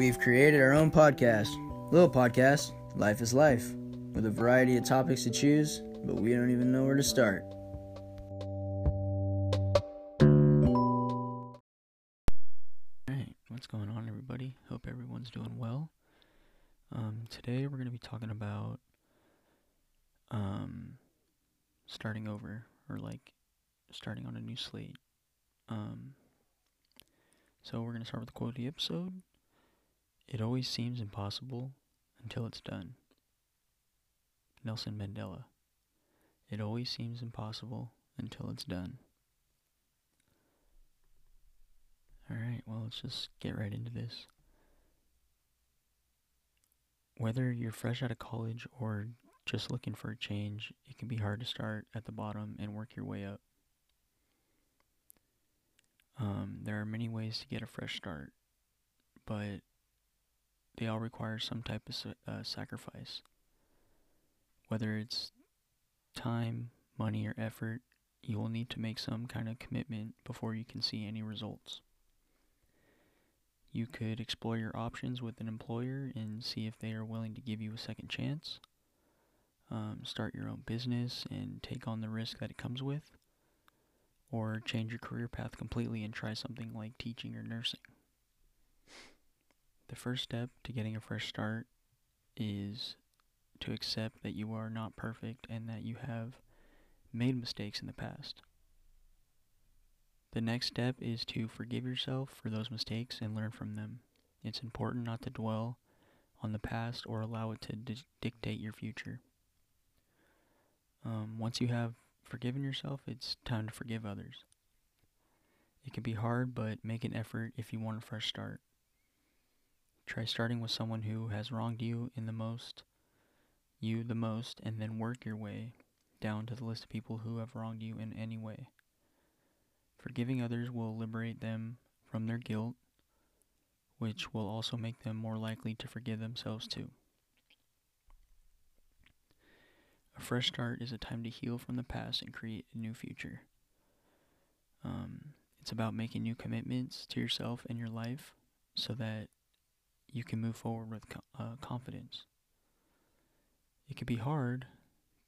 We've created our own podcast, little podcast, Life is Life, with a variety of topics to choose, but we don't even know where to start. Alright, what's going on, everybody? Hope everyone's doing well. Um, today we're going to be talking about um, starting over, or like starting on a new slate. Um, so we're going to start with the quote of the episode. It always seems impossible until it's done. Nelson Mandela. It always seems impossible until it's done. Alright, well, let's just get right into this. Whether you're fresh out of college or just looking for a change, it can be hard to start at the bottom and work your way up. Um, there are many ways to get a fresh start, but they all require some type of uh, sacrifice. Whether it's time, money, or effort, you will need to make some kind of commitment before you can see any results. You could explore your options with an employer and see if they are willing to give you a second chance. Um, start your own business and take on the risk that it comes with. Or change your career path completely and try something like teaching or nursing. The first step to getting a fresh start is to accept that you are not perfect and that you have made mistakes in the past. The next step is to forgive yourself for those mistakes and learn from them. It's important not to dwell on the past or allow it to di- dictate your future. Um, once you have forgiven yourself, it's time to forgive others. It can be hard, but make an effort if you want a fresh start. Try starting with someone who has wronged you in the most, you the most, and then work your way down to the list of people who have wronged you in any way. Forgiving others will liberate them from their guilt, which will also make them more likely to forgive themselves too. A fresh start is a time to heal from the past and create a new future. Um, it's about making new commitments to yourself and your life so that you can move forward with uh, confidence. It can be hard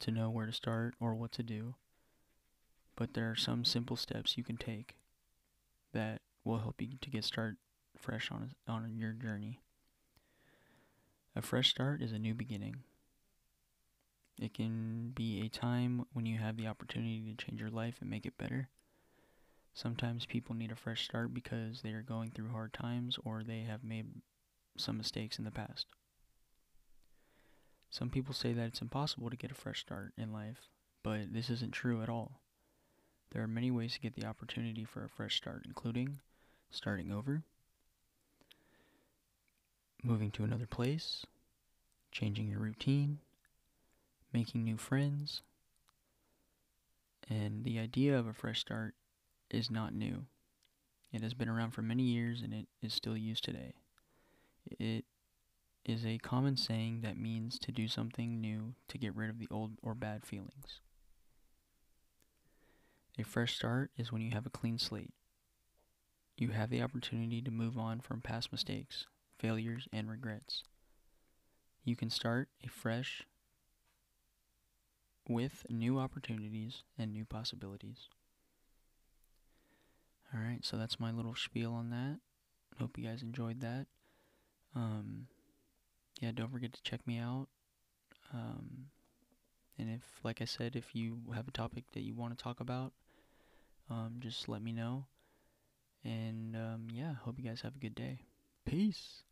to know where to start or what to do, but there are some simple steps you can take that will help you to get started fresh on on your journey. A fresh start is a new beginning. It can be a time when you have the opportunity to change your life and make it better. Sometimes people need a fresh start because they are going through hard times or they have made some mistakes in the past. Some people say that it's impossible to get a fresh start in life, but this isn't true at all. There are many ways to get the opportunity for a fresh start, including starting over, moving to another place, changing your routine, making new friends. And the idea of a fresh start is not new. It has been around for many years and it is still used today. It is a common saying that means to do something new to get rid of the old or bad feelings. A fresh start is when you have a clean slate. You have the opportunity to move on from past mistakes, failures, and regrets. You can start a fresh with new opportunities and new possibilities. Alright, so that's my little spiel on that. Hope you guys enjoyed that. Um, yeah, don't forget to check me out. Um, and if, like I said, if you have a topic that you want to talk about, um, just let me know. And um, yeah, hope you guys have a good day. Peace.